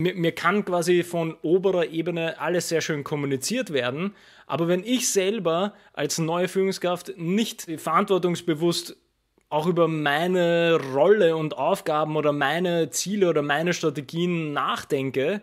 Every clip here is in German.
mir, mir kann quasi von oberer Ebene alles sehr schön kommuniziert werden, aber wenn ich selber als neue Führungskraft nicht verantwortungsbewusst auch über meine Rolle und Aufgaben oder meine Ziele oder meine Strategien nachdenke,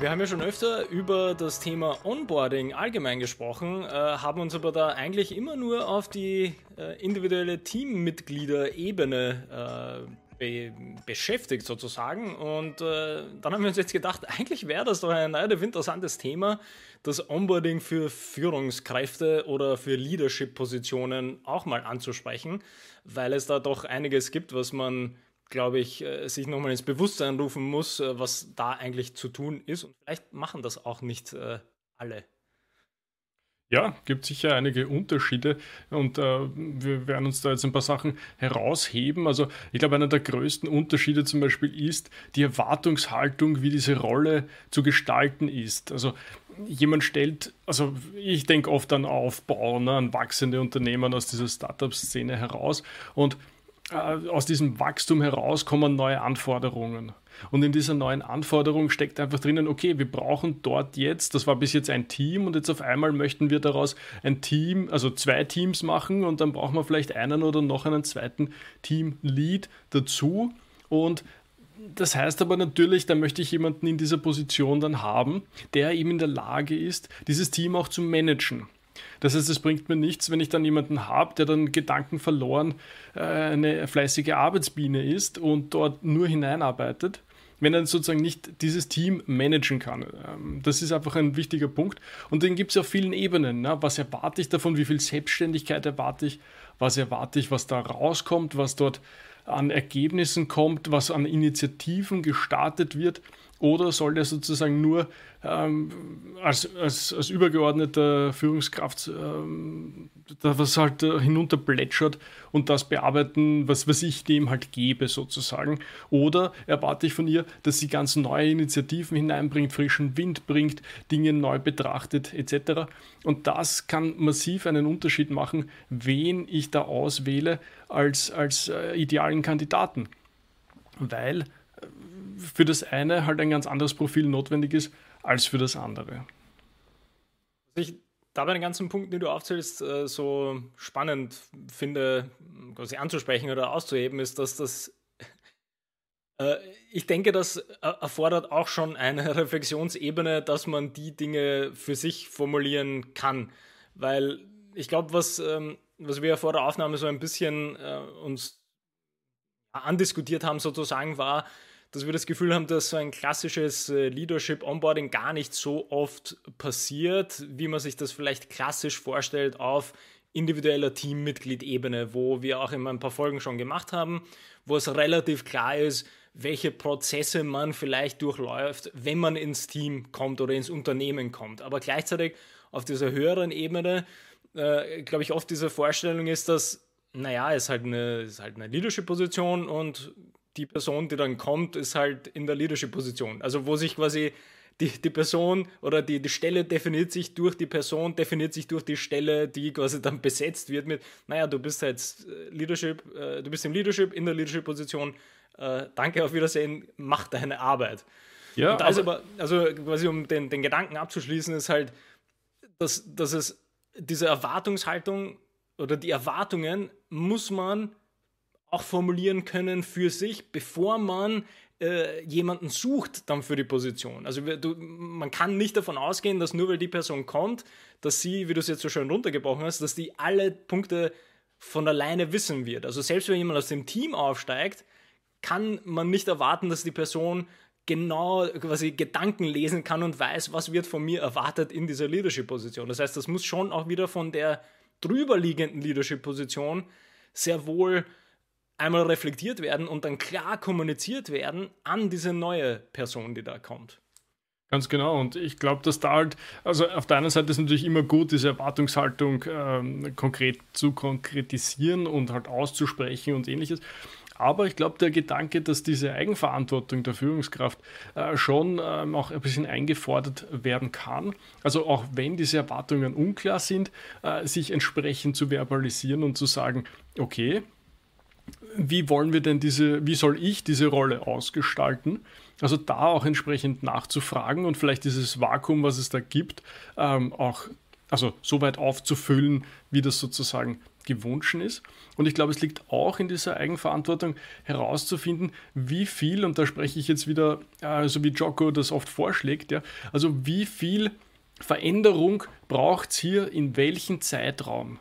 Wir haben ja schon öfter über das Thema Onboarding allgemein gesprochen, äh, haben uns aber da eigentlich immer nur auf die äh, individuelle Teammitglieder-Ebene äh, be beschäftigt sozusagen. Und äh, dann haben wir uns jetzt gedacht, eigentlich wäre das doch ein relativ interessantes Thema, das Onboarding für Führungskräfte oder für Leadership-Positionen auch mal anzusprechen, weil es da doch einiges gibt, was man glaube ich, äh, sich nochmal ins Bewusstsein rufen muss, äh, was da eigentlich zu tun ist. Und vielleicht machen das auch nicht äh, alle. Ja, gibt sicher einige Unterschiede und äh, wir werden uns da jetzt ein paar Sachen herausheben. Also ich glaube, einer der größten Unterschiede zum Beispiel ist die Erwartungshaltung, wie diese Rolle zu gestalten ist. Also jemand stellt, also ich denke oft an Aufbau, ne, an wachsende Unternehmen aus dieser Startup-Szene heraus und aus diesem Wachstum heraus kommen neue Anforderungen. Und in dieser neuen Anforderung steckt einfach drinnen, okay, wir brauchen dort jetzt, das war bis jetzt ein Team und jetzt auf einmal möchten wir daraus ein Team, also zwei Teams machen und dann brauchen wir vielleicht einen oder noch einen zweiten Team-Lead dazu. Und das heißt aber natürlich, da möchte ich jemanden in dieser Position dann haben, der eben in der Lage ist, dieses Team auch zu managen. Das heißt, es bringt mir nichts, wenn ich dann jemanden habe, der dann Gedanken verloren äh, eine fleißige Arbeitsbiene ist und dort nur hineinarbeitet, wenn er sozusagen nicht dieses Team managen kann. Ähm, das ist einfach ein wichtiger Punkt. Und den gibt es auf vielen Ebenen. Ne? Was erwarte ich davon? Wie viel Selbstständigkeit erwarte ich? Was erwarte ich, was da rauskommt? Was dort an Ergebnissen kommt? Was an Initiativen gestartet wird? Oder soll der sozusagen nur ähm, als, als, als übergeordneter Führungskraft ähm, was halt äh, hinunterplätschert und das bearbeiten, was, was ich dem halt gebe sozusagen. Oder erwarte ich von ihr, dass sie ganz neue Initiativen hineinbringt, frischen Wind bringt, Dinge neu betrachtet etc. Und das kann massiv einen Unterschied machen, wen ich da auswähle als, als äh, idealen Kandidaten. Weil äh, für das eine halt ein ganz anderes Profil notwendig ist als für das andere. Was ich da bei den ganzen Punkten, die du aufzählst, äh, so spannend finde, quasi anzusprechen oder auszuheben, ist, dass das äh, ich denke, das erfordert auch schon eine Reflexionsebene, dass man die Dinge für sich formulieren kann. Weil ich glaube, was, ähm, was wir vor der Aufnahme so ein bisschen äh, uns andiskutiert haben, sozusagen, war, dass wir das Gefühl haben, dass so ein klassisches äh, Leadership Onboarding gar nicht so oft passiert, wie man sich das vielleicht klassisch vorstellt auf individueller Teammitglied-Ebene, wo wir auch in ein paar Folgen schon gemacht haben, wo es relativ klar ist, welche Prozesse man vielleicht durchläuft, wenn man ins Team kommt oder ins Unternehmen kommt. Aber gleichzeitig auf dieser höheren Ebene, äh, glaube ich, oft diese Vorstellung ist, dass, naja, es ist halt eine, halt eine Leadership-Position und die Person, die dann kommt, ist halt in der Leadership-Position. Also wo sich quasi die, die Person oder die, die Stelle definiert sich durch die Person, definiert sich durch die Stelle, die quasi dann besetzt wird mit, naja, du bist jetzt äh, Leadership, äh, du bist im Leadership, in der Leadership-Position, äh, danke, auf Wiedersehen, mach deine Arbeit. Ja, Und da aber, also quasi um den, den Gedanken abzuschließen, ist halt, dass, dass es diese Erwartungshaltung oder die Erwartungen muss man auch formulieren können für sich, bevor man äh, jemanden sucht dann für die Position. Also du, man kann nicht davon ausgehen, dass nur weil die Person kommt, dass sie, wie du es jetzt so schön runtergebrochen hast, dass die alle Punkte von alleine wissen wird. Also selbst wenn jemand aus dem Team aufsteigt, kann man nicht erwarten, dass die Person genau quasi Gedanken lesen kann und weiß, was wird von mir erwartet in dieser Leadership-Position. Das heißt, das muss schon auch wieder von der drüberliegenden Leadership-Position sehr wohl einmal reflektiert werden und dann klar kommuniziert werden an diese neue Person, die da kommt. Ganz genau. Und ich glaube, dass da halt, also auf der einen Seite ist natürlich immer gut, diese Erwartungshaltung ähm, konkret zu konkretisieren und halt auszusprechen und ähnliches. Aber ich glaube, der Gedanke, dass diese Eigenverantwortung der Führungskraft äh, schon ähm, auch ein bisschen eingefordert werden kann, also auch wenn diese Erwartungen unklar sind, äh, sich entsprechend zu verbalisieren und zu sagen, okay, wie wollen wir denn diese, wie soll ich diese Rolle ausgestalten? Also da auch entsprechend nachzufragen und vielleicht dieses Vakuum, was es da gibt, ähm, auch also so weit aufzufüllen, wie das sozusagen gewünscht ist. Und ich glaube, es liegt auch in dieser Eigenverantwortung herauszufinden, wie viel, und da spreche ich jetzt wieder, äh, so wie Jocko das oft vorschlägt, ja, also wie viel Veränderung braucht es hier in welchem Zeitraum?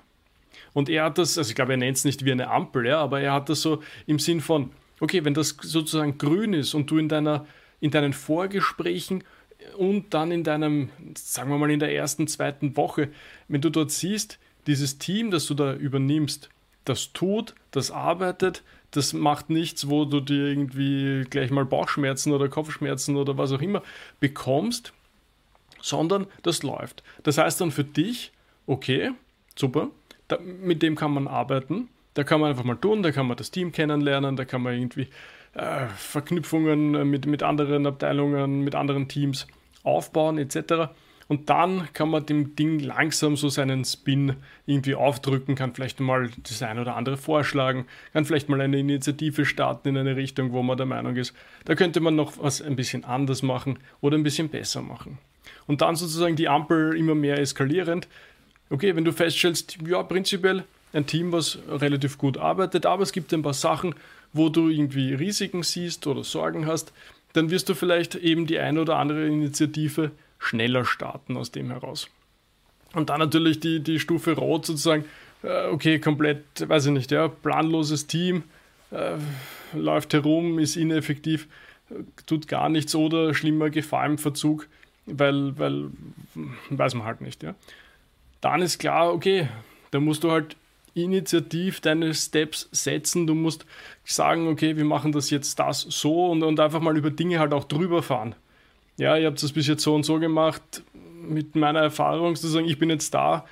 Und er hat das, also ich glaube, er nennt es nicht wie eine Ampel, ja, aber er hat das so im Sinn von, okay, wenn das sozusagen grün ist und du in, deiner, in deinen Vorgesprächen und dann in deinem, sagen wir mal, in der ersten, zweiten Woche, wenn du dort siehst, dieses Team, das du da übernimmst, das tut, das arbeitet, das macht nichts, wo du dir irgendwie gleich mal Bauchschmerzen oder Kopfschmerzen oder was auch immer bekommst, sondern das läuft. Das heißt dann für dich, okay, super, da, mit dem kann man arbeiten, da kann man einfach mal tun, da kann man das Team kennenlernen, da kann man irgendwie äh, Verknüpfungen mit, mit anderen Abteilungen, mit anderen Teams aufbauen etc. Und dann kann man dem Ding langsam so seinen Spin irgendwie aufdrücken, kann vielleicht mal das eine oder andere vorschlagen, kann vielleicht mal eine Initiative starten in eine Richtung, wo man der Meinung ist, da könnte man noch was ein bisschen anders machen oder ein bisschen besser machen. Und dann sozusagen die Ampel immer mehr eskalierend. Okay, wenn du feststellst, ja, prinzipiell ein Team, was relativ gut arbeitet, aber es gibt ein paar Sachen, wo du irgendwie Risiken siehst oder Sorgen hast, dann wirst du vielleicht eben die eine oder andere Initiative schneller starten aus dem heraus. Und dann natürlich die, die Stufe Rot sozusagen, äh, okay, komplett, weiß ich nicht, ja, planloses Team, äh, läuft herum, ist ineffektiv, tut gar nichts oder schlimmer Gefahr im Verzug, weil, weil, weiß man halt nicht, ja. Dann ist klar, okay, da musst du halt initiativ deine Steps setzen. Du musst sagen, okay, wir machen das jetzt das so und, und einfach mal über Dinge halt auch drüber fahren ja, ihr habt das bis jetzt so und so gemacht, mit meiner Erfahrung zu sagen, ich bin jetzt da,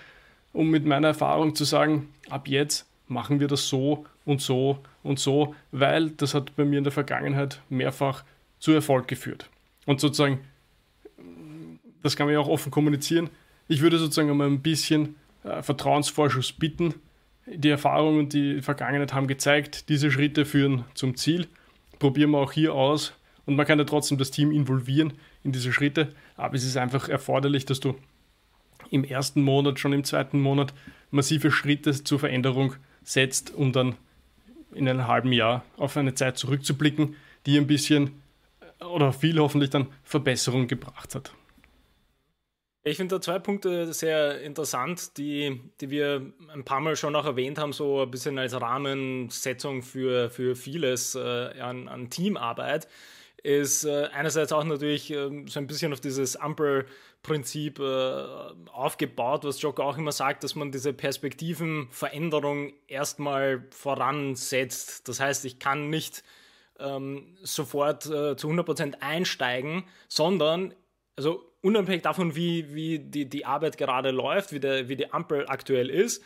um mit meiner Erfahrung zu sagen, ab jetzt machen wir das so und so und so, weil das hat bei mir in der Vergangenheit mehrfach zu Erfolg geführt. Und sozusagen, das kann man ja auch offen kommunizieren. Ich würde sozusagen einmal ein bisschen äh, Vertrauensvorschuss bitten. Die Erfahrung und die Vergangenheit haben gezeigt, diese Schritte führen zum Ziel. Probieren wir auch hier aus. Und man kann ja trotzdem das Team involvieren in diese Schritte. Aber es ist einfach erforderlich, dass du im ersten Monat, schon im zweiten Monat massive Schritte zur Veränderung setzt, um dann in einem halben Jahr auf eine Zeit zurückzublicken, die ein bisschen oder viel hoffentlich dann Verbesserung gebracht hat. Ich finde da zwei Punkte sehr interessant, die, die wir ein paar Mal schon auch erwähnt haben, so ein bisschen als Rahmensetzung für, für vieles äh, an, an Teamarbeit ist äh, einerseits auch natürlich äh, so ein bisschen auf dieses Ampel-Prinzip äh, aufgebaut, was Jocko auch immer sagt, dass man diese Perspektivenveränderung erstmal voransetzt. Das heißt, ich kann nicht ähm, sofort äh, zu 100% einsteigen, sondern, also unabhängig davon, wie, wie die, die Arbeit gerade läuft, wie, der, wie die Ampel aktuell ist,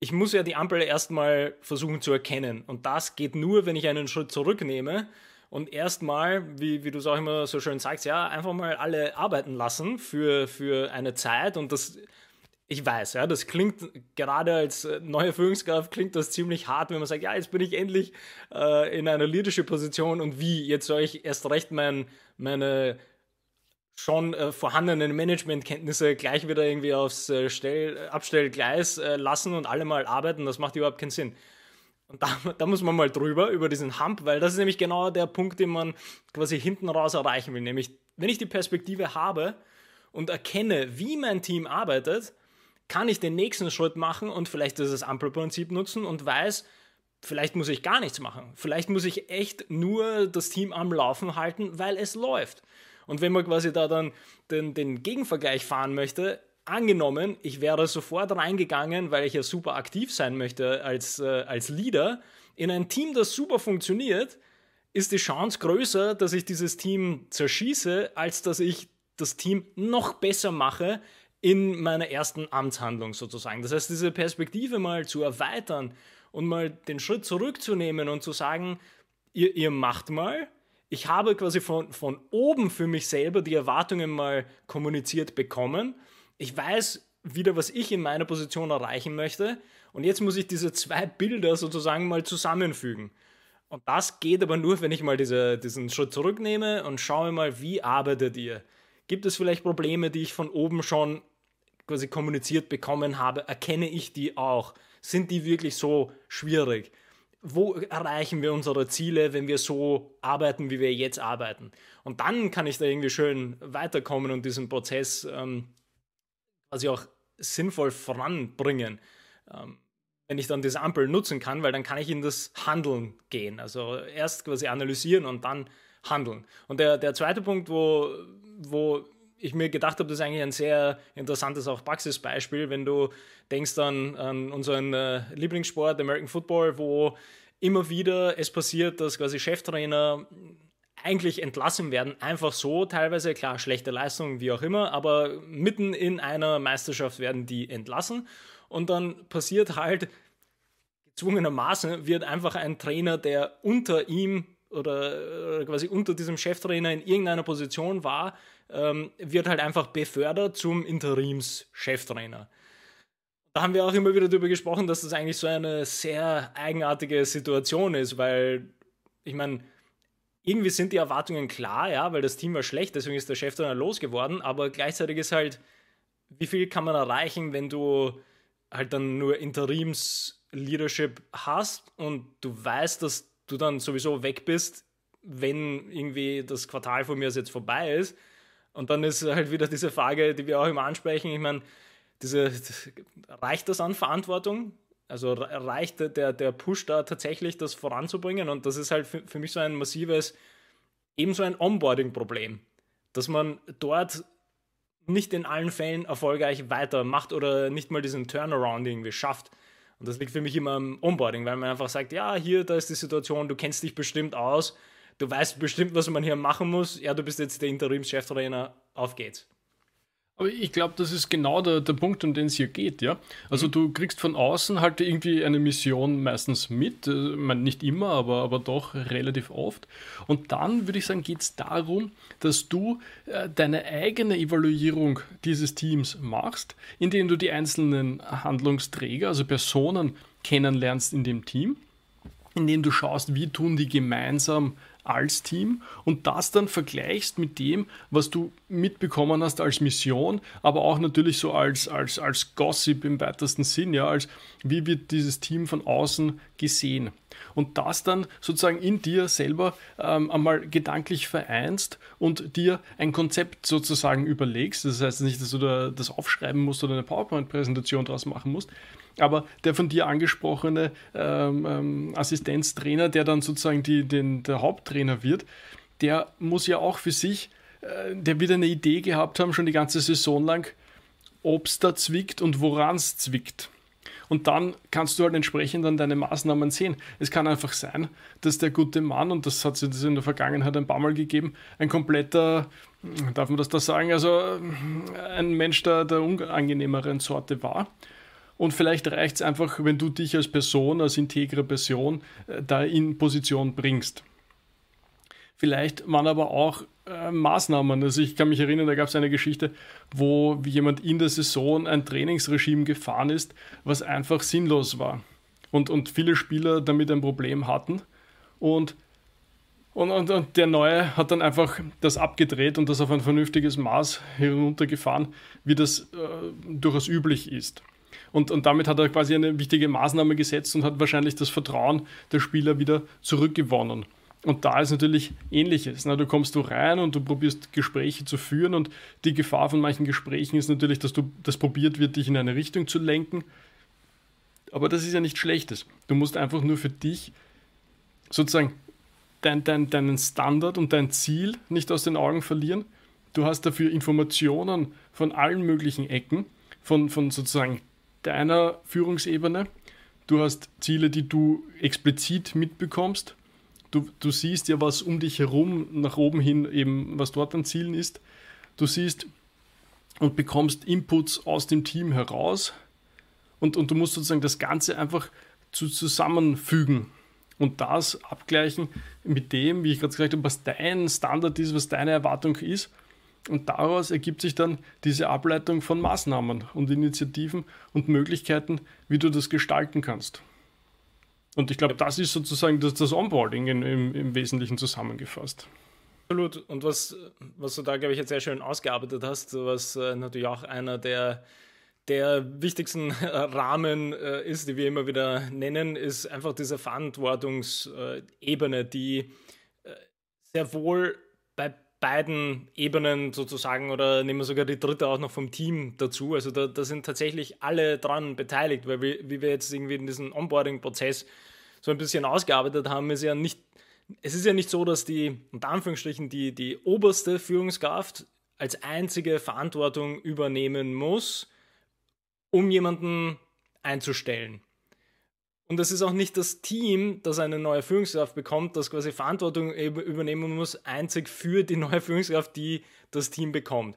ich muss ja die Ampel erstmal versuchen zu erkennen. Und das geht nur, wenn ich einen Schritt zurücknehme und erstmal, wie, wie du es auch immer so schön sagst, ja, einfach mal alle arbeiten lassen für, für eine Zeit und das, ich weiß, ja, das klingt gerade als neue Führungskraft klingt das ziemlich hart, wenn man sagt, ja, jetzt bin ich endlich äh, in einer Leadership-Position und wie, jetzt soll ich erst recht mein, meine schon äh, vorhandenen Managementkenntnisse gleich wieder irgendwie aufs äh, Stell, Abstellgleis äh, lassen und alle mal arbeiten, das macht überhaupt keinen Sinn. Und da, da, muss man mal drüber, über diesen Hump, weil das ist nämlich genau der Punkt, den man quasi hinten raus erreichen will. Nämlich, wenn ich die Perspektive habe und erkenne, wie mein Team arbeitet, kann ich den nächsten Schritt machen und vielleicht dieses Ampelprinzip nutzen und weiß, vielleicht muss ich gar nichts machen. Vielleicht muss ich echt nur das Team am Laufen halten, weil es läuft. Und wenn man quasi da dann den, den Gegenvergleich fahren möchte, angenommen, ich wäre sofort reingegangen, weil ich ja super aktiv sein möchte als, äh, als Leader, in ein Team, das super funktioniert, ist die Chance größer, dass ich dieses Team zerschieße, als dass ich das Team noch besser mache in meiner ersten Amtshandlung sozusagen. Das heißt, diese Perspektive mal zu erweitern und mal den Schritt zurückzunehmen und zu sagen, ihr, ihr macht mal, ich habe quasi von, von oben für mich selber die Erwartungen mal kommuniziert bekommen ich weiß wieder, was ich in meiner Position erreichen möchte. Und jetzt muss ich diese zwei Bilder sozusagen mal zusammenfügen. Und das geht aber nur, wenn ich mal diese, diesen Schritt zurücknehme und schaue mal, wie arbeitet ihr? Gibt es vielleicht Probleme, die ich von oben schon quasi kommuniziert bekommen habe? Erkenne ich die auch? Sind die wirklich so schwierig? Wo erreichen wir unsere Ziele, wenn wir so arbeiten, wie wir jetzt arbeiten? Und dann kann ich da irgendwie schön weiterkommen und diesen Prozess ähm, quasi auch sinnvoll voranbringen. Ähm, wenn ich dann diese Ampel nutzen kann, weil dann kann ich in das Handeln gehen. Also erst quasi analysieren und dann handeln. Und der, der zweite Punkt, wo, wo ich mir gedacht habe, das ist eigentlich ein sehr interessantes auch Praxisbeispiel, wenn du denkst an, an unseren äh, Lieblingssport, American Football, wo immer wieder es passiert, dass quasi Cheftrainer eigentlich entlassen werden, einfach so, teilweise, klar, schlechte Leistungen, wie auch immer, aber mitten in einer Meisterschaft werden die entlassen. Und dann passiert halt, gezwungenermaßen wird einfach ein Trainer, der unter ihm oder, quasi unter diesem Cheftrainer in irgendeiner Position war, ähm, wird halt einfach befördert zum Interimscheftrainer. Da haben wir auch immer wieder darüber gesprochen, dass das eigentlich so eine sehr eigenartige Situation ist, weil ich meine, irgendwie sind die Erwartungen klar, ja, weil das Team war schlecht, deswegen ist der Cheftrainer losgeworden, aber gleichzeitig ist halt, wie viel kann man erreichen, wenn du halt dann nur Interims-Leadership hast und du weißt, dass du dann sowieso weg bist, wenn irgendwie das Quartal von mir jetzt vorbei ist. Und dann ist halt wieder diese Frage, die wir auch immer ansprechen. Ich meine, diese, reicht das an Verantwortung? Also reicht der, der Push da tatsächlich, das voranzubringen? Und das ist halt für, für mich so ein massives, ebenso ein Onboarding-Problem, dass man dort nicht in allen Fällen erfolgreich weitermacht oder nicht mal diesen Turnaround irgendwie schafft. Und das liegt für mich immer am Onboarding, weil man einfach sagt, ja, hier, da ist die Situation, du kennst dich bestimmt aus, du weißt bestimmt, was man hier machen muss, ja, du bist jetzt der Interimscheftrainer, auf geht's. Aber ich glaube, das ist genau der, der Punkt, um den es hier geht, ja. Also mhm. du kriegst von außen halt irgendwie eine Mission meistens mit, äh, ich meine, nicht immer, aber, aber doch relativ oft. Und dann würde ich sagen, geht es darum, dass du äh, deine eigene Evaluierung dieses Teams machst, indem du die einzelnen Handlungsträger, also Personen kennenlernst in dem Team, indem du schaust, wie tun die gemeinsam als Team und das dann vergleichst mit dem, was du mitbekommen hast als Mission, aber auch natürlich so als, als, als Gossip im weitesten Sinn, ja, als wie wird dieses Team von außen gesehen. Und das dann sozusagen in dir selber ähm, einmal gedanklich vereinst und dir ein Konzept sozusagen überlegst. Das heißt nicht, dass du da das aufschreiben musst oder eine PowerPoint-Präsentation daraus machen musst, aber der von dir angesprochene ähm, ähm, Assistenztrainer, der dann sozusagen die, den, der Haupttrainer wird, der muss ja auch für sich, äh, der wird eine Idee gehabt haben, schon die ganze Saison lang, ob es da zwickt und woran es zwickt. Und dann kannst du halt entsprechend dann deine Maßnahmen sehen. Es kann einfach sein, dass der gute Mann, und das hat es in der Vergangenheit ein paar Mal gegeben, ein kompletter, darf man das da sagen, also ein Mensch der, der unangenehmeren Sorte war und vielleicht reicht es einfach, wenn du dich als Person, als integre Person, äh, da in Position bringst. Vielleicht waren aber auch äh, Maßnahmen. Also ich kann mich erinnern, da gab es eine Geschichte, wo jemand in der Saison ein Trainingsregime gefahren ist, was einfach sinnlos war. Und, und viele Spieler damit ein Problem hatten. Und und, und, und, der Neue hat dann einfach das abgedreht und das auf ein vernünftiges Maß heruntergefahren, wie das äh, durchaus üblich ist. Und, und damit hat er quasi eine wichtige Maßnahme gesetzt und hat wahrscheinlich das Vertrauen der Spieler wieder zurückgewonnen. Und da ist natürlich ähnliches. Na, du kommst du rein und du probierst Gespräche zu führen und die Gefahr von manchen Gesprächen ist natürlich, dass du das probiert wird, dich in eine Richtung zu lenken. Aber das ist ja nichts Schlechtes. Du musst einfach nur für dich sozusagen dein, dein, deinen Standard und dein Ziel nicht aus den Augen verlieren. Du hast dafür Informationen von allen möglichen Ecken, von, von sozusagen deiner Führungsebene. Du hast Ziele, die du explizit mitbekommst. Du, du siehst ja, was um dich herum nach oben hin eben, was dort an Zielen ist. Du siehst und bekommst Inputs aus dem Team heraus. Und, und du musst sozusagen das Ganze einfach zu, zusammenfügen und das abgleichen mit dem, wie ich gerade gesagt habe, was dein Standard ist, was deine Erwartung ist Und daraus ergibt sich dann diese Ableitung von Maßnahmen und Initiativen und Möglichkeiten, wie du das gestalten kannst. Und ich glaube, das ist sozusagen das, das Onboarding in, im, im Wesentlichen zusammengefasst. Absolut. Und was, was du da, glaube ich, jetzt sehr schön ausgearbeitet hast, was äh, natürlich auch einer der, der wichtigsten Rahmen äh, ist, die wir immer wieder nennen, ist einfach diese Verantwortungsebene, die äh, sehr wohl bei beiden Ebenen sozusagen oder nehmen wir sogar die dritte auch noch vom Team dazu. Also da, da sind tatsächlich alle dran beteiligt, weil wir, wie wir jetzt irgendwie in diesem Onboarding-Prozess so ein bisschen ausgearbeitet haben, ist ja nicht, es ist ja nicht so, dass die, unter Anführungsstrichen, die, die oberste Führungskraft als einzige Verantwortung übernehmen muss, um jemanden einzustellen. Und das ist auch nicht das Team, das eine neue Führungskraft bekommt, das quasi Verantwortung übernehmen muss, einzig für die neue Führungskraft, die das Team bekommt.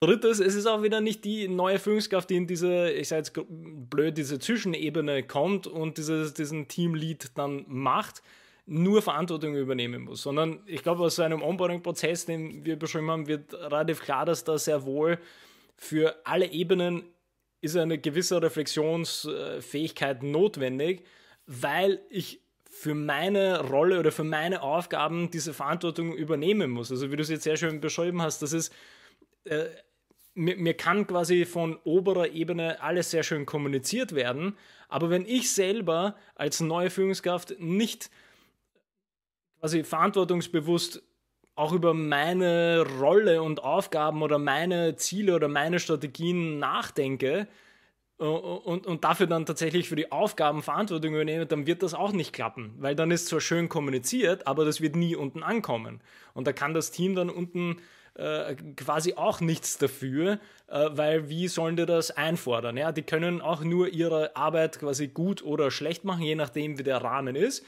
Drittes, es ist auch wieder nicht die neue Führungskraft, die in diese, ich sage jetzt blöd, diese Zwischenebene kommt und dieses, diesen Teamlead dann macht, nur Verantwortung übernehmen muss, sondern ich glaube, aus so einem Onboarding-Prozess, den wir beschrieben haben, wird relativ klar, dass da sehr wohl für alle Ebenen ist eine gewisse Reflexionsfähigkeit notwendig, weil ich für meine Rolle oder für meine Aufgaben diese Verantwortung übernehmen muss. Also wie du es jetzt sehr schön beschrieben hast, das ist äh, mir, mir, kann quasi von oberer Ebene alles sehr schön kommuniziert werden, aber wenn ich selber als neue Führungskraft nicht quasi verantwortungsbewusst auch über meine Rolle und Aufgaben oder meine Ziele oder meine Strategien nachdenke äh, und, und dafür dann tatsächlich für die Aufgaben Verantwortung übernehme, dann wird das auch nicht klappen, weil dann ist zwar schön kommuniziert, aber das wird nie unten ankommen. Und da kann das Team dann unten äh, quasi auch nichts dafür, äh, weil wie sollen die das einfordern? Ja, die können auch nur ihre Arbeit quasi gut oder schlecht machen, je nachdem, wie der Rahmen ist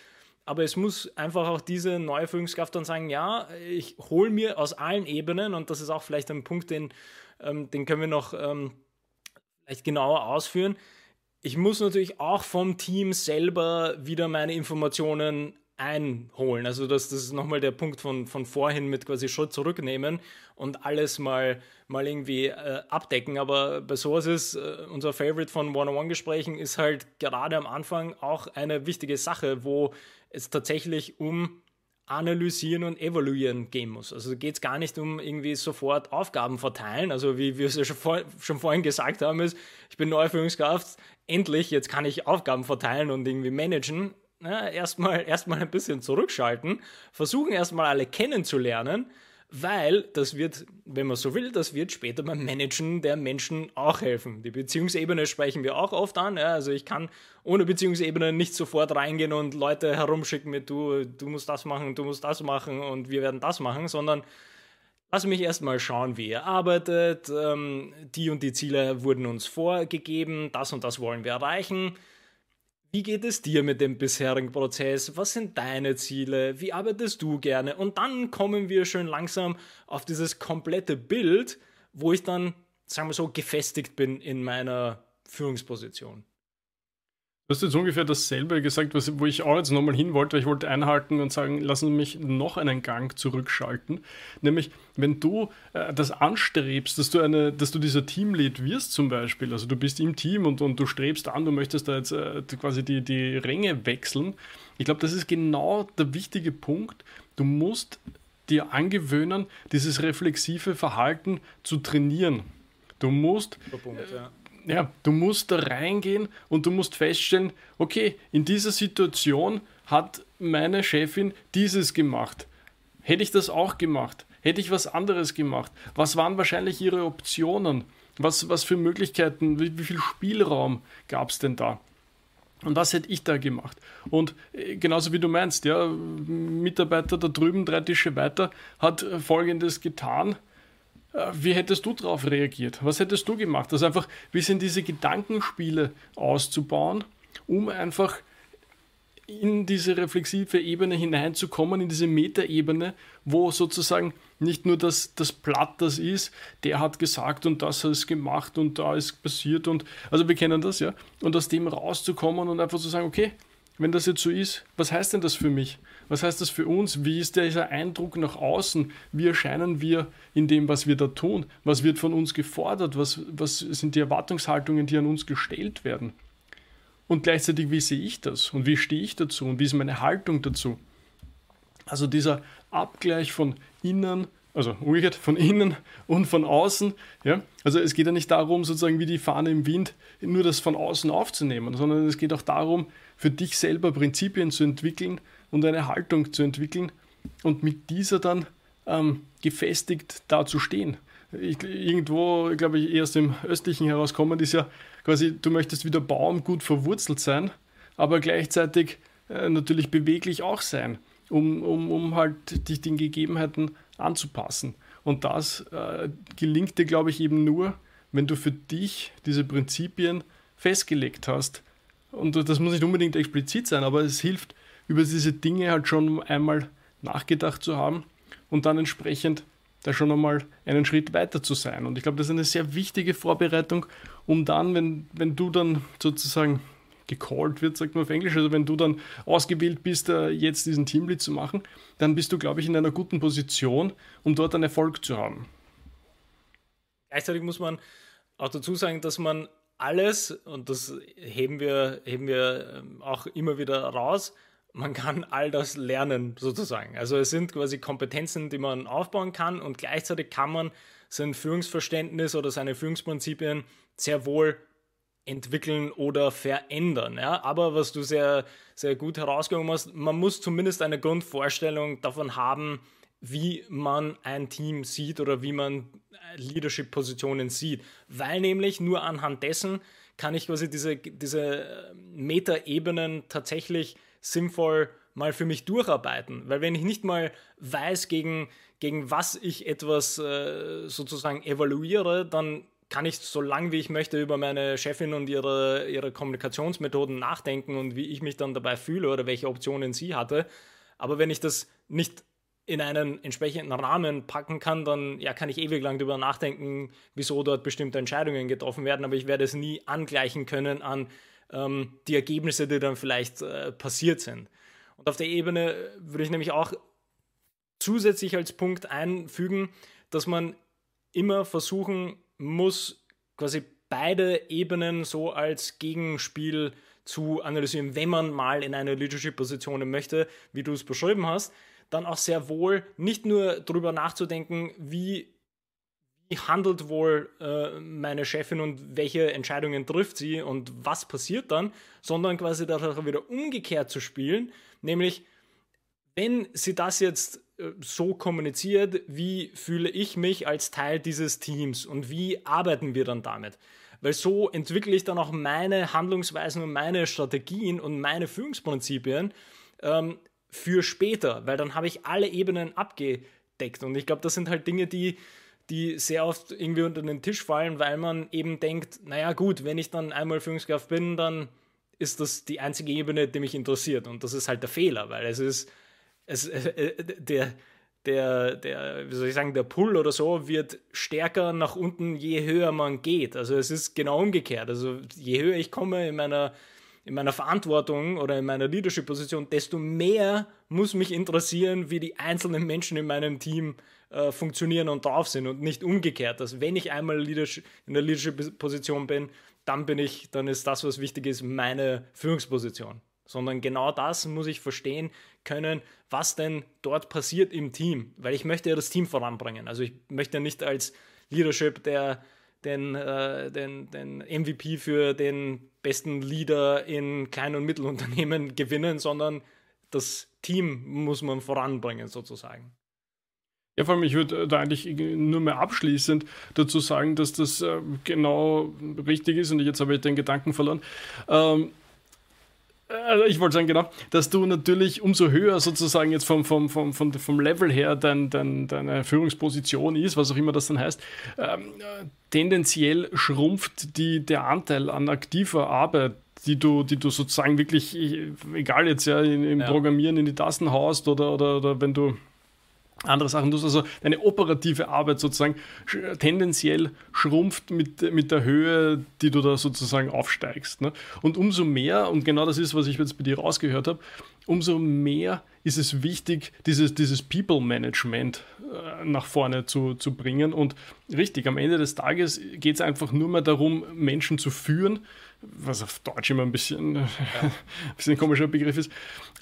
aber es muss einfach auch diese neue Führungskraft dann sagen, ja, ich hole mir aus allen Ebenen, und das ist auch vielleicht ein Punkt, den, ähm, den können wir noch ähm, vielleicht genauer ausführen. Ich muss natürlich auch vom Team selber wieder meine Informationen einholen. Also das, das ist nochmal der Punkt von, von vorhin mit quasi Schritt zurücknehmen und alles mal, mal irgendwie äh, abdecken. Aber bei sowas ist äh, unser Favorite von One-on-One-Gesprächen ist halt gerade am Anfang auch eine wichtige Sache, wo es tatsächlich um analysieren und evaluieren gehen muss. Also geht es gar nicht um irgendwie sofort Aufgaben verteilen. Also wie wir es ja schon, vor, schon vorhin gesagt haben, ist, ich bin neue Führungskraft, endlich, jetzt kann ich Aufgaben verteilen und irgendwie managen. Na, erstmal, erstmal ein bisschen zurückschalten, versuchen erstmal alle kennenzulernen weil das wird, wenn man so will, das wird später beim Managen der Menschen auch helfen. Die Beziehungsebene sprechen wir auch oft an. Ja, also ich kann ohne Beziehungsebene nicht sofort reingehen und Leute herumschicken mit du, du musst das machen, du musst das machen und wir werden das machen, sondern lass mich erstmal schauen, wie ihr arbeitet. Ähm, die und die Ziele wurden uns vorgegeben, das und das wollen wir erreichen wie geht es dir mit dem bisherigen Prozess? Was sind deine Ziele? Wie arbeitest du gerne? Und dann kommen wir schön langsam auf dieses komplette Bild, wo ich dann, sagen wir so, gefestigt bin in meiner Führungsposition. Du hast jetzt ungefähr dasselbe gesagt, was, wo ich auch jetzt nochmal hin wollte. Ich wollte einhalten und sagen, lassen Sie mich noch einen Gang zurückschalten. Nämlich, wenn du äh, das anstrebst, dass du, eine, dass du dieser Teamlead wirst zum Beispiel, also du bist im Team und, und du strebst an, du möchtest da jetzt äh, quasi die, die Ränge wechseln. Ich glaube, das ist genau der wichtige Punkt. Du musst dir angewöhnen, dieses reflexive Verhalten zu trainieren. Du musst Punkt, ja ja, du musst da reingehen und du musst feststellen, okay, in dieser Situation hat meine Chefin dieses gemacht. Hätte ich das auch gemacht? Hätte ich was anderes gemacht? Was waren wahrscheinlich ihre Optionen? Was, was für Möglichkeiten, wie, wie viel Spielraum gab es denn da? Und was hätte ich da gemacht? Und äh, genauso wie du meinst, ja, Mitarbeiter da drüben, drei Tische weiter, hat Folgendes getan wie hättest du darauf reagiert? Was hättest du gemacht? Also einfach ein bisschen diese Gedankenspiele auszubauen, um einfach in diese reflexive Ebene hineinzukommen, in diese Metaebene, wo sozusagen nicht nur das, das Blatt das ist, der hat gesagt und das hat es gemacht und da ist passiert und also wir kennen das, ja. Und aus dem rauszukommen und einfach zu sagen, okay, wenn das jetzt so ist, was heißt denn das für mich? Was heißt das für uns? Wie ist dieser Eindruck nach außen? Wie erscheinen wir in dem, was wir da tun? Was wird von uns gefordert? Was, was sind die Erwartungshaltungen, die an uns gestellt werden? Und gleichzeitig, wie sehe ich das? Und wie stehe ich dazu? Und wie ist meine Haltung dazu? Also dieser Abgleich von innen also umgekehrt von innen und von außen. Ja? Also es geht ja nicht darum, sozusagen wie die Fahne im Wind, nur das von außen aufzunehmen, sondern es geht auch darum, für dich selber Prinzipien zu entwickeln und eine Haltung zu entwickeln und mit dieser dann ähm, gefestigt dazustehen. Ich, irgendwo, glaube ich, eher aus dem Östlichen herauskommen, ist ja quasi, du möchtest wie der Baum gut verwurzelt sein, aber gleichzeitig äh, natürlich beweglich auch sein, um, um, um halt dich den Gegebenheiten anzupassen. Und das äh, gelingt dir, glaube ich, eben nur, wenn du für dich diese Prinzipien festgelegt hast. Und das muss nicht unbedingt explizit sein, aber es hilft, über diese Dinge halt schon einmal nachgedacht zu haben und dann entsprechend da schon einmal einen Schritt weiter zu sein. Und ich glaube, das ist eine sehr wichtige Vorbereitung, um dann, wenn, wenn du dann sozusagen gecallt wird, sagt man auf Englisch. Also wenn du dann ausgewählt bist, äh, jetzt diesen Teamlead zu machen, dann bist du, glaube ich, in einer guten Position, um dort einen Erfolg zu haben. Gleichzeitig muss man auch dazu sagen, dass man alles, und das heben wir, heben wir ähm, auch immer wieder raus, man kann all das lernen, sozusagen. Also es sind quasi Kompetenzen, die man aufbauen kann und gleichzeitig kann man sein Führungsverständnis oder seine Führungsprinzipien sehr wohl entwickeln oder verändern. Ja? Aber was du sehr, sehr gut herausgehoben hast, man muss zumindest eine Grundvorstellung davon haben, wie man ein Team sieht oder wie man Leadership-Positionen sieht. Weil nämlich nur anhand dessen kann ich quasi diese, diese Metaebenen tatsächlich sinnvoll mal für mich durcharbeiten. Weil wenn ich nicht mal weiß, gegen, gegen was ich etwas äh, sozusagen evaluiere, dann kann ich so lange wie ich möchte über meine Chefin und ihre, ihre Kommunikationsmethoden nachdenken und wie ich mich dann dabei fühle oder welche Optionen sie hatte. Aber wenn ich das nicht in einen entsprechenden Rahmen packen kann, dann ja, kann ich ewig lang darüber nachdenken, wieso dort bestimmte Entscheidungen getroffen werden, aber ich werde es nie angleichen können an ähm, die Ergebnisse, die dann vielleicht äh, passiert sind. Und auf der Ebene würde ich nämlich auch zusätzlich als Punkt einfügen, dass man immer versuchen muss quasi beide Ebenen so als Gegenspiel zu analysieren, wenn man mal in eine Leadership-Position möchte, wie du es beschrieben hast, dann auch sehr wohl nicht nur darüber nachzudenken, wie, handelt wohl äh, meine Chefin und welche Entscheidungen trifft sie und was passiert dann, sondern quasi darauf wieder umgekehrt zu spielen, nämlich wenn sie das jetzt äh, so kommuniziert, wie fühle ich mich als Teil dieses Teams und wie arbeiten wir dann damit? Weil so entwickle ich dann auch meine Handlungsweisen und meine Strategien und meine Führungsprinzipien ähm, für später, weil dann habe ich alle Ebenen abgedeckt. Und ich glaube, das sind halt Dinge, die, die sehr oft irgendwie unter den Tisch fallen, weil man eben denkt, naja gut, wenn ich dann einmal Führungskraft bin, dann ist das die einzige Ebene, die mich interessiert. Und das ist halt der Fehler, weil es ist es, äh, äh, der, der, der, wie soll ich sagen, der Pull oder so wird stärker nach unten, je höher man geht. Also es ist genau umgekehrt. Also je höher ich komme in meiner, in meiner Verantwortung oder in meiner Leadership-Position, desto mehr muss mich interessieren, wie die einzelnen Menschen in meinem Team äh, funktionieren und drauf sind und nicht umgekehrt. Dass wenn ich einmal Leadership, in der Leadership-Position bin, dann bin ich, dann ist das, was wichtig ist, meine Führungsposition sondern genau das muss ich verstehen können, was denn dort passiert im Team, weil ich möchte ja das Team voranbringen. Also ich möchte ja nicht als Leadership der den, äh, den, den MVP für den besten Leader in Klein- und Mittelunternehmen gewinnen, sondern das Team muss man voranbringen sozusagen. Ja, vor allem, ich würde da eigentlich nur mehr abschließend dazu sagen, dass das äh, genau richtig ist und jetzt habe ich den Gedanken verloren. Ähm, also ich wollte sagen, genau, dass du natürlich umso höher sozusagen jetzt vom, vom, vom, vom, vom Level her dein, dein, deine Führungsposition ist, was auch immer das dann heißt, ähm, tendenziell schrumpft die, der Anteil an aktiver Arbeit, die du, die du sozusagen wirklich, egal jetzt ja, im ja. Programmieren in die Tasten haust oder, oder, oder wenn du andere Sachen tust. Also deine operative Arbeit sozusagen tendenziell schrumpft mit, mit der Höhe, die du da sozusagen aufsteigst. Ne? Und umso mehr, und genau das ist, was ich jetzt bei dir rausgehört habe, umso mehr ist es wichtig, dieses, dieses People-Management äh, nach vorne zu, zu bringen. Und richtig, am Ende des Tages geht es einfach nur mehr darum, Menschen zu führen, was auf Deutsch immer ein bisschen, ja. ein bisschen komischer Begriff ist.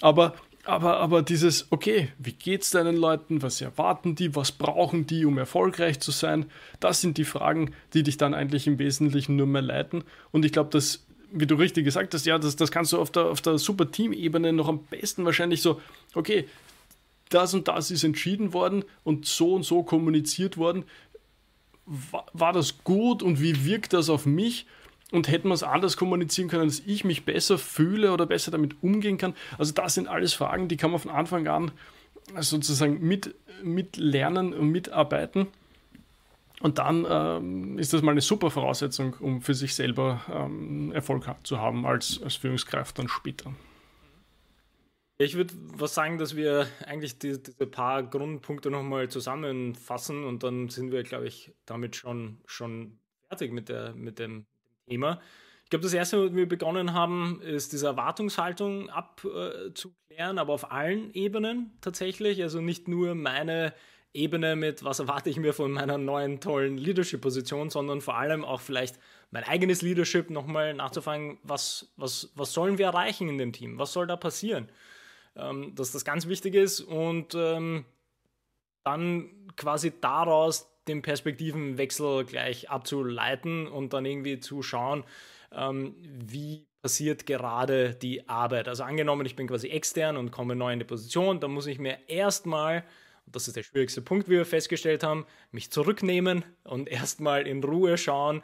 Aber aber, aber dieses, okay, wie geht es deinen Leuten, was erwarten die, was brauchen die, um erfolgreich zu sein, das sind die Fragen, die dich dann eigentlich im Wesentlichen nur mehr leiten. Und ich glaube, dass, wie du richtig gesagt hast, ja, das, das kannst du auf der, auf der super Team-Ebene noch am besten wahrscheinlich so, okay, das und das ist entschieden worden und so und so kommuniziert worden. War, war das gut und wie wirkt das auf mich? Und hätten wir es anders kommunizieren können, dass ich mich besser fühle oder besser damit umgehen kann. Also das sind alles Fragen, die kann man von Anfang an sozusagen mit, mit lernen und mitarbeiten. Und dann ähm, ist das mal eine super Voraussetzung, um für sich selber ähm, Erfolg zu haben als, als Führungskraft dann später. Ich würde was sagen, dass wir eigentlich die, diese paar Grundpunkte nochmal zusammenfassen und dann sind wir, glaube ich, damit schon, schon fertig mit, der, mit dem Thema. Ich glaube, das erste, was wir begonnen haben, ist diese Erwartungshaltung abzuklären, aber auf allen Ebenen tatsächlich. Also nicht nur meine Ebene mit, was erwarte ich mir von meiner neuen tollen Leadership-Position, sondern vor allem auch vielleicht mein eigenes Leadership nochmal nachzufragen, was, was, was sollen wir erreichen in dem Team? Was soll da passieren? Ähm, dass das ganz wichtig ist und ähm, dann quasi daraus den Perspektivenwechsel gleich abzuleiten und dann irgendwie zu schauen, ähm, wie passiert gerade die Arbeit. Also angenommen, ich bin quasi extern und komme neu in die Position, dann muss ich mir erstmal, das ist der schwierigste Punkt, wie wir festgestellt haben, mich zurücknehmen und erstmal in Ruhe schauen,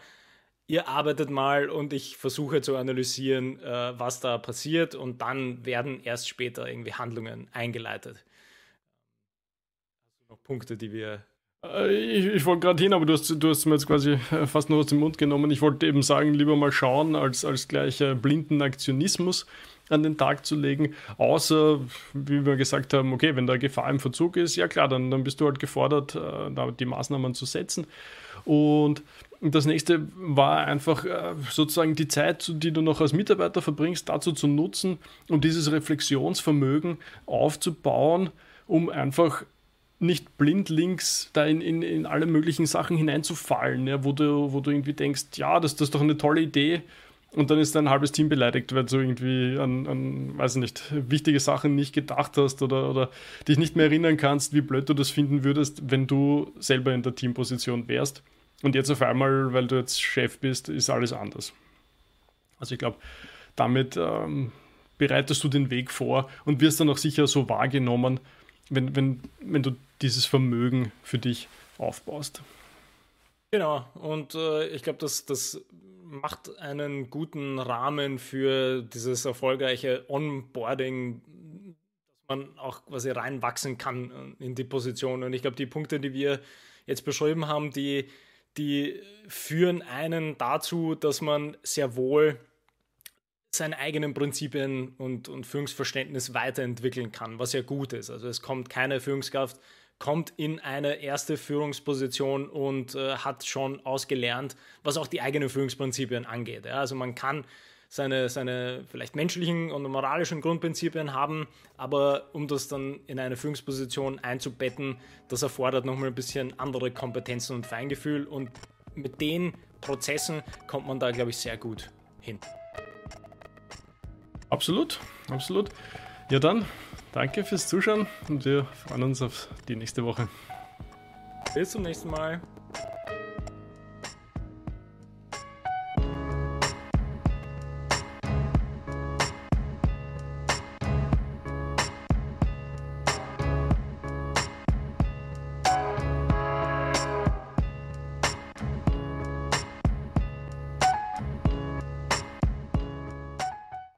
ihr arbeitet mal und ich versuche zu analysieren, äh, was da passiert und dann werden erst später irgendwie Handlungen eingeleitet. Also noch Punkte, die wir ich, ich wollte gerade hin, aber du hast, du hast mir jetzt quasi äh, fast nur aus dem Mund genommen. Ich wollte eben sagen, lieber mal schauen, als, als gleich äh, blinden Aktionismus an den Tag zu legen. Außer, wie wir gesagt haben, okay, wenn da Gefahr im Verzug ist, ja klar, dann, dann bist du halt gefordert, da die Maßnahmen zu setzen. Und das nächste war einfach sozusagen die Zeit, die du noch als Mitarbeiter verbringst, dazu zu nutzen, um dieses Reflexionsvermögen aufzubauen, um einfach nicht blindlings da in, in, in alle möglichen Sachen hineinzufallen, ja, wo, du, wo du irgendwie denkst, ja, das, das ist doch eine tolle Idee und dann ist dein halbes Team beleidigt, weil du irgendwie an, an weiß nicht, wichtige Sachen nicht gedacht hast oder, oder dich nicht mehr erinnern kannst, wie blöd du das finden würdest, wenn du selber in der Teamposition wärst. Und jetzt auf einmal, weil du jetzt Chef bist, ist alles anders. Also ich glaube, damit ähm, bereitest du den Weg vor und wirst dann auch sicher so wahrgenommen, wenn, wenn, wenn du dieses Vermögen für dich aufbaust. Genau, und äh, ich glaube, das, das macht einen guten Rahmen für dieses erfolgreiche Onboarding, dass man auch quasi reinwachsen kann in die Position. Und ich glaube, die Punkte, die wir jetzt beschrieben haben, die, die führen einen dazu, dass man sehr wohl seine eigenen Prinzipien und, und Führungsverständnis weiterentwickeln kann, was ja gut ist. Also es kommt keine Führungskraft, kommt in eine erste Führungsposition und äh, hat schon ausgelernt, was auch die eigenen Führungsprinzipien angeht. Ja? Also man kann seine, seine vielleicht menschlichen und moralischen Grundprinzipien haben, aber um das dann in eine Führungsposition einzubetten, das erfordert nochmal ein bisschen andere Kompetenzen und Feingefühl und mit den Prozessen kommt man da, glaube ich, sehr gut hin. Absolut, absolut. Ja dann, danke fürs Zuschauen und wir freuen uns auf die nächste Woche. Bis zum nächsten Mal.